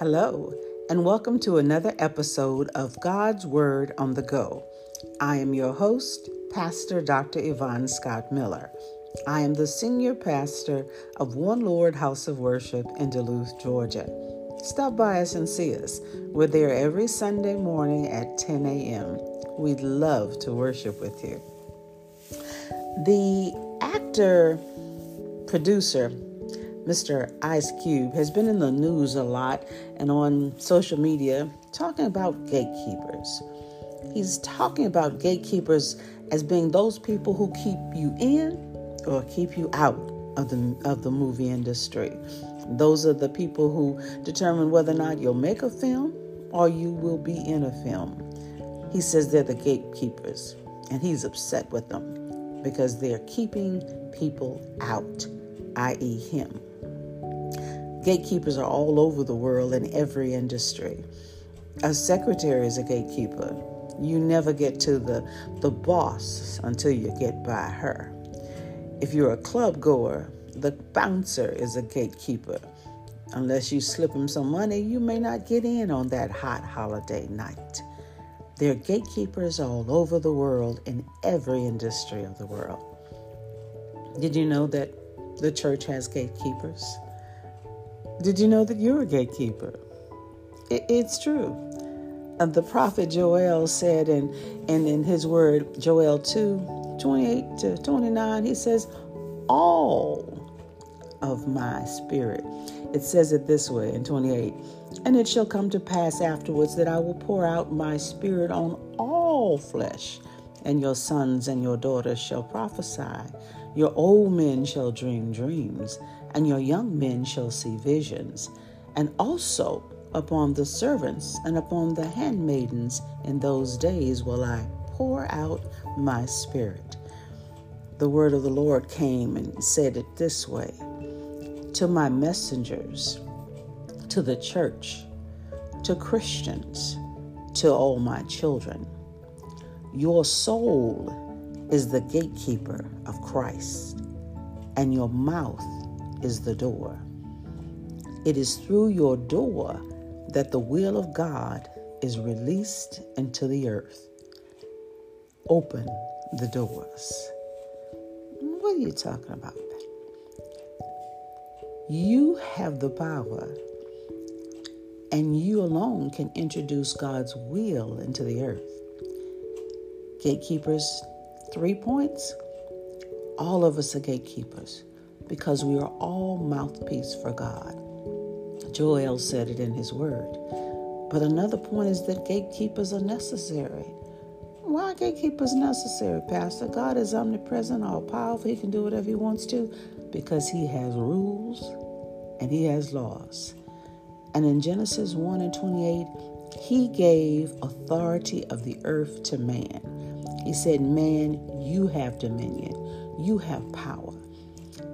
Hello, and welcome to another episode of God's Word on the Go. I am your host, Pastor Dr. Yvonne Scott Miller. I am the senior pastor of One Lord House of Worship in Duluth, Georgia. Stop by us and see us. We're there every Sunday morning at 10 a.m. We'd love to worship with you. The actor, producer, Mr. Ice Cube, has been in the news a lot and on social media talking about gatekeepers. He's talking about gatekeepers as being those people who keep you in or keep you out of the of the movie industry. Those are the people who determine whether or not you'll make a film or you will be in a film. He says they're the gatekeepers, and he's upset with them because they're keeping people out, i.e., him. Gatekeepers are all over the world in every industry. A secretary is a gatekeeper. You never get to the, the boss until you get by her. If you're a club goer, the bouncer is a gatekeeper. Unless you slip him some money, you may not get in on that hot holiday night. There are gatekeepers all over the world in every industry of the world. Did you know that the church has gatekeepers? Did you know that you're a gatekeeper? It's true. And the prophet Joel said, in, and in his word, Joel 2 28 to 29, he says, All of my spirit. It says it this way in 28 And it shall come to pass afterwards that I will pour out my spirit on all flesh, and your sons and your daughters shall prophesy. Your old men shall dream dreams and your young men shall see visions. And also upon the servants and upon the handmaidens in those days will I pour out my spirit. The word of the Lord came and said it this way To my messengers, to the church, to Christians, to all my children, your soul is the gatekeeper of Christ, and your mouth is the door. It is through your door that the will of God is released into the earth. Open the doors. What are you talking about? You have the power, and you alone can introduce God's will into the earth. Gatekeepers, three points. All of us are gatekeepers because we are all mouthpiece for God. Joel said it in his word. But another point is that gatekeepers are necessary. Why are gatekeepers necessary, Pastor? God is omnipresent, all powerful. He can do whatever he wants to because he has rules and he has laws. And in Genesis 1 and 28, he gave authority of the earth to man. He said, Man, you have dominion, you have power.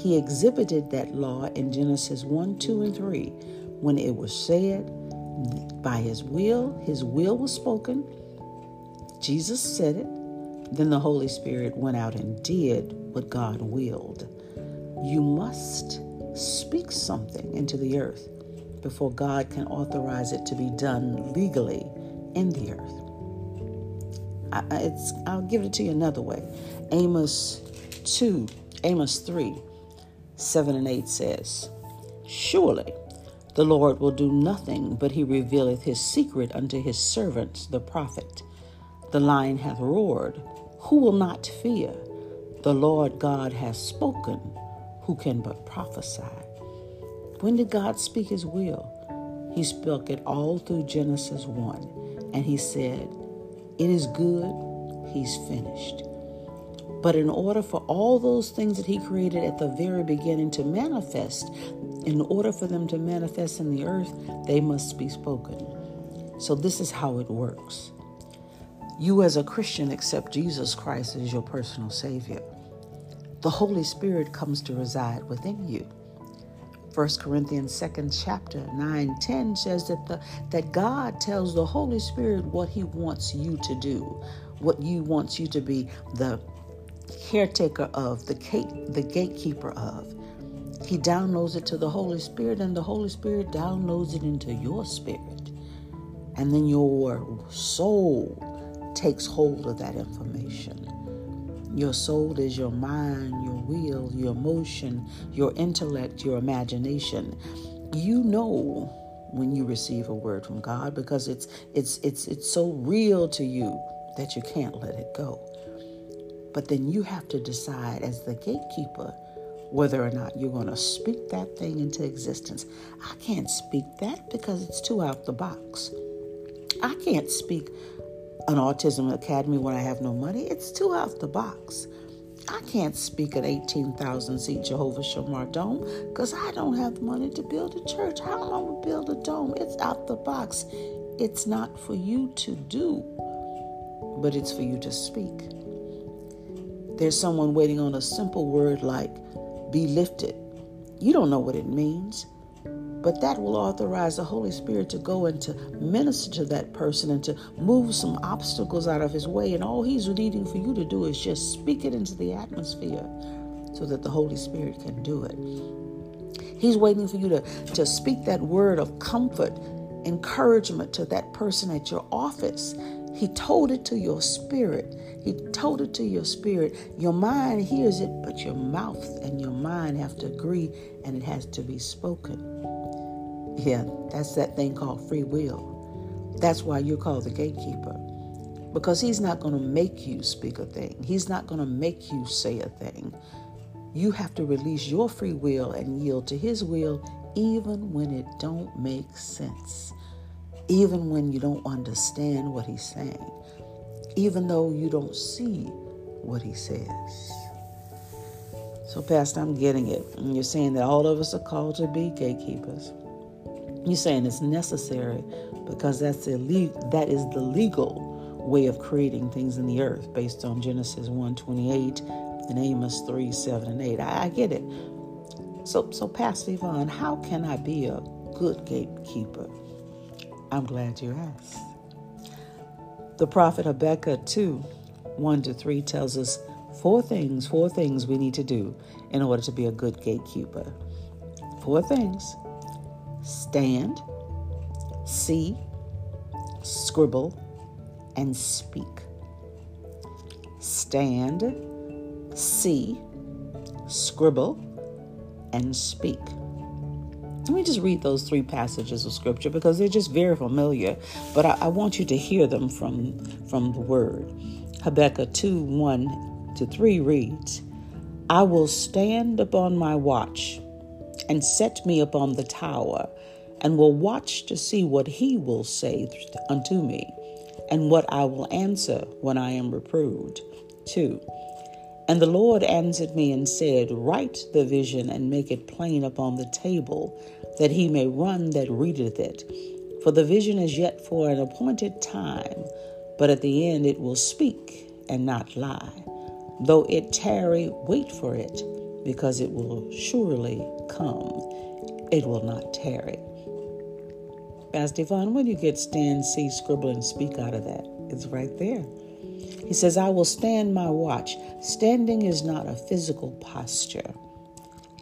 He exhibited that law in Genesis 1, 2, and 3 when it was said, by his will, his will was spoken. Jesus said it. Then the Holy Spirit went out and did what God willed. You must speak something into the earth before God can authorize it to be done legally in the earth. I, will give it to you another way. Amos 2, Amos 3, 7 and 8 says, Surely the Lord will do nothing, but he revealeth his secret unto his servants, the prophet. The lion hath roared, who will not fear? The Lord God hath spoken, who can but prophesy? When did God speak his will? He spoke it all through Genesis 1, and he said, It is good, he's finished. But in order for all those things that He created at the very beginning to manifest, in order for them to manifest in the earth, they must be spoken. So, this is how it works. You, as a Christian, accept Jesus Christ as your personal Savior. The Holy Spirit comes to reside within you. 1 Corinthians 2nd chapter 9 10 says that the that God tells the Holy Spirit what he wants you to do, what you wants you to be the caretaker of, the, gate, the gatekeeper of. He downloads it to the Holy Spirit, and the Holy Spirit downloads it into your spirit. And then your soul takes hold of that information. Your soul is your mind, your will, your emotion, your intellect, your imagination. You know when you receive a word from God because it's it's it's it's so real to you that you can't let it go. But then you have to decide as the gatekeeper whether or not you're going to speak that thing into existence. I can't speak that because it's too out the box. I can't speak an autism academy when I have no money. It's too out the box. I can't speak an 18,000 seat Jehovah Shammah dome because I don't have the money to build a church. How am I going to build a dome? It's out the box. It's not for you to do, but it's for you to speak. There's someone waiting on a simple word like be lifted. You don't know what it means. But that will authorize the Holy Spirit to go and to minister to that person and to move some obstacles out of his way. And all he's needing for you to do is just speak it into the atmosphere so that the Holy Spirit can do it. He's waiting for you to, to speak that word of comfort, encouragement to that person at your office. He told it to your spirit. He told it to your spirit. Your mind hears it, but your mouth and your mind have to agree and it has to be spoken. Yeah, that's that thing called free will. That's why you're called the gatekeeper. Because he's not going to make you speak a thing. He's not going to make you say a thing. You have to release your free will and yield to his will even when it don't make sense. Even when you don't understand what he's saying. Even though you don't see what he says. So, Pastor, I'm getting it. And you're saying that all of us are called to be gatekeepers. You're saying it's necessary because that's the illegal. That is the legal way of creating things in the earth, based on Genesis 1:28 and Amos 3, 7, and 8. I, I get it. So, so Pastor Yvonne, how can I be a good gatekeeper? I'm glad you asked. The prophet Habakkuk 2, 1 to 3 tells us four things, four things we need to do in order to be a good gatekeeper. Four things stand, see, scribble, and speak. Stand, see, scribble, and speak. Let me just read those three passages of scripture because they're just very familiar, but I, I want you to hear them from, from the word. Habakkuk 2 1 to 3 reads, I will stand upon my watch and set me upon the tower, and will watch to see what he will say unto me, and what I will answer when I am reproved. 2. And the Lord answered me and said, Write the vision and make it plain upon the table, that he may run that readeth it. For the vision is yet for an appointed time, but at the end it will speak and not lie. Though it tarry, wait for it because it will surely come. It will not tarry. Pastor Yvonne, when you get stand, see, scribble, and speak out of that, it's right there. He says, I will stand my watch. Standing is not a physical posture,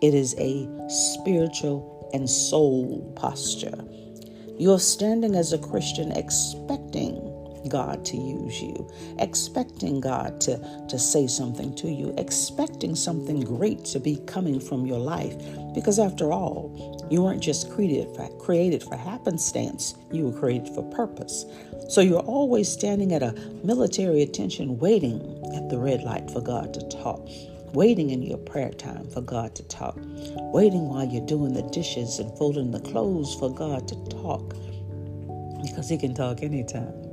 it is a spiritual and soul posture. You're standing as a Christian expecting God to use you, expecting God to, to say something to you, expecting something great to be coming from your life. Because after all, you weren't just created for, created for happenstance, you were created for purpose. So you're always standing at a military attention, waiting at the red light for God to talk waiting in your prayer time for God to talk, waiting while you're doing the dishes and folding the clothes for God to talk, because He can talk anytime.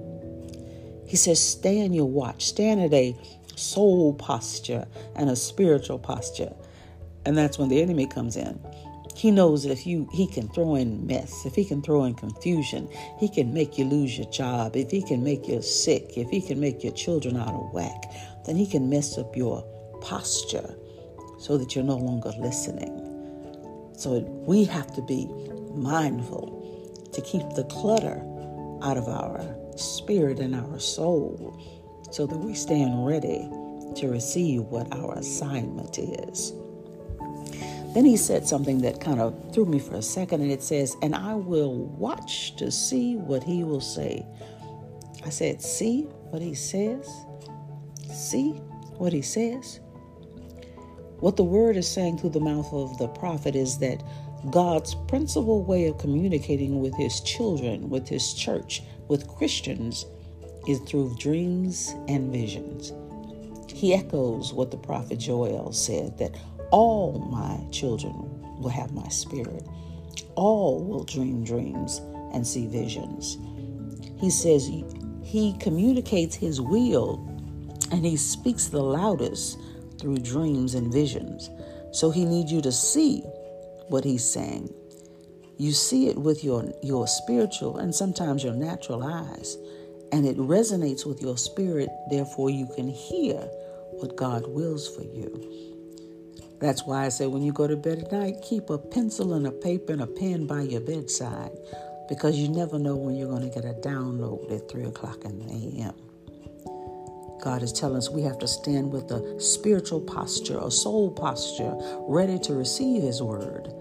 He says, stay in your watch, stand at a soul posture and a spiritual posture. And that's when the enemy comes in. He knows that if you he can throw in mess, if he can throw in confusion, he can make you lose your job, if he can make you sick, if he can make your children out of whack, then he can mess up your posture so that you're no longer listening. So we have to be mindful to keep the clutter out of our spirit and our soul so that we stand ready to receive what our assignment is. Then he said something that kind of threw me for a second, and it says, And I will watch to see what he will say. I said, See what he says? See what he says? What the word is saying through the mouth of the prophet is that God's principal way of communicating with his children, with his church, with Christians is through dreams and visions. He echoes what the prophet Joel said that all my children will have my spirit. All will dream dreams and see visions. He says he communicates his will and he speaks the loudest through dreams and visions. So he needs you to see what he's saying. You see it with your, your spiritual and sometimes your natural eyes, and it resonates with your spirit, therefore, you can hear what God wills for you. That's why I say when you go to bed at night, keep a pencil and a paper and a pen by your bedside because you never know when you're going to get a download at 3 o'clock in the a.m. God is telling us we have to stand with a spiritual posture, a soul posture, ready to receive His word.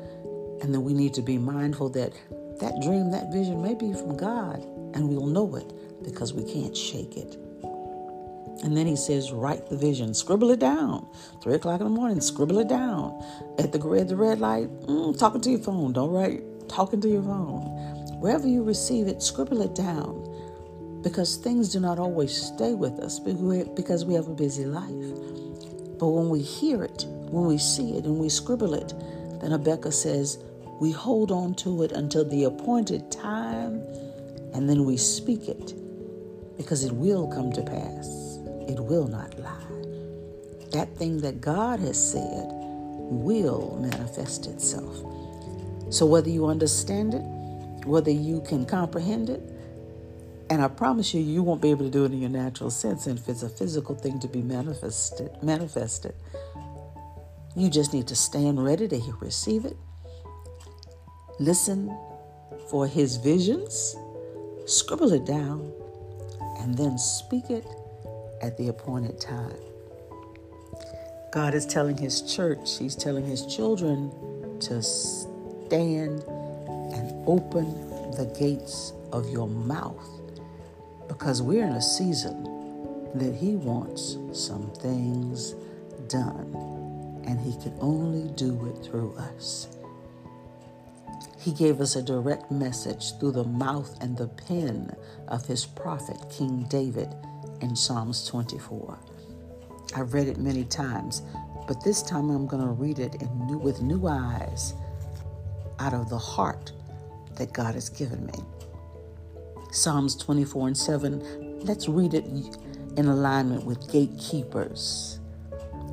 And then we need to be mindful that that dream, that vision may be from God, and we'll know it because we can't shake it. And then he says, write the vision, scribble it down. Three o'clock in the morning, scribble it down. At the red, the red light, mm, talking to your phone. Don't write talking to your phone. Wherever you receive it, scribble it down because things do not always stay with us because we have a busy life. But when we hear it, when we see it, and we scribble it, then Habakkuk says, we hold on to it until the appointed time, and then we speak it because it will come to pass. It will not lie. That thing that God has said will manifest itself. So, whether you understand it, whether you can comprehend it, and I promise you, you won't be able to do it in your natural sense. And if it's a physical thing to be manifested, manifested, you just need to stand ready to receive it. Listen for his visions, scribble it down, and then speak it at the appointed time. God is telling his church, he's telling his children to stand and open the gates of your mouth because we're in a season that He wants some things done, and He can only do it through us. He gave us a direct message through the mouth and the pen of His prophet, King David, in Psalms 24. I've read it many times, but this time I'm going to read it new, with new eyes out of the heart that God has given me. Psalms 24 and 7. Let's read it in alignment with gatekeepers.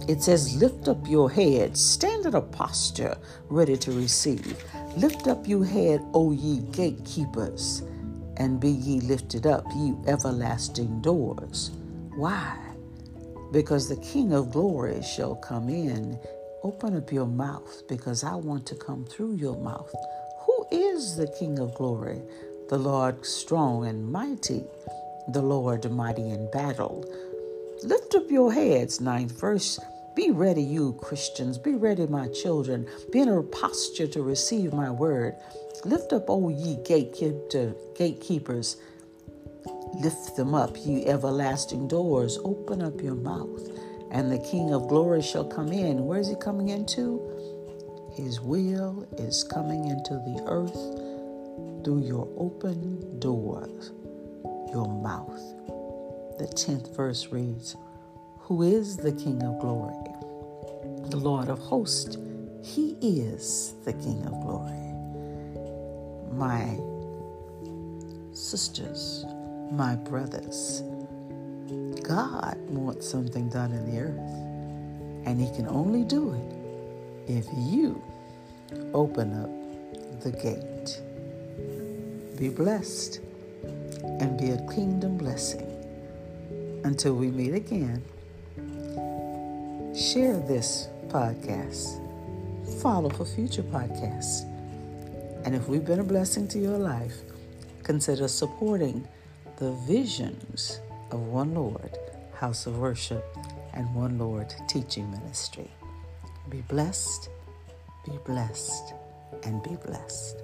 It says, Lift up your head, stand in a posture ready to receive. Lift up your head, O ye gatekeepers, and be ye lifted up, ye everlasting doors. Why? Because the King of glory shall come in. Open up your mouth, because I want to come through your mouth. Who is the King of glory? the Lord strong and mighty, the Lord mighty in battle. Lift up your heads, ninth verse. Be ready, you Christians. Be ready, my children. Be in a posture to receive my word. Lift up, O ye gatekeepers. Lift them up, ye everlasting doors. Open up your mouth, and the King of glory shall come in. Where is he coming into? His will is coming into the earth through your open doors, your mouth. The 10th verse reads, Who is the King of glory? The Lord of hosts. He is the King of glory. My sisters, my brothers, God wants something done in the earth, and He can only do it if you open up the gate. Be blessed and be a kingdom blessing. Until we meet again, share this podcast, follow for future podcasts. And if we've been a blessing to your life, consider supporting the visions of One Lord House of Worship and One Lord Teaching Ministry. Be blessed Be blessed and be blessed.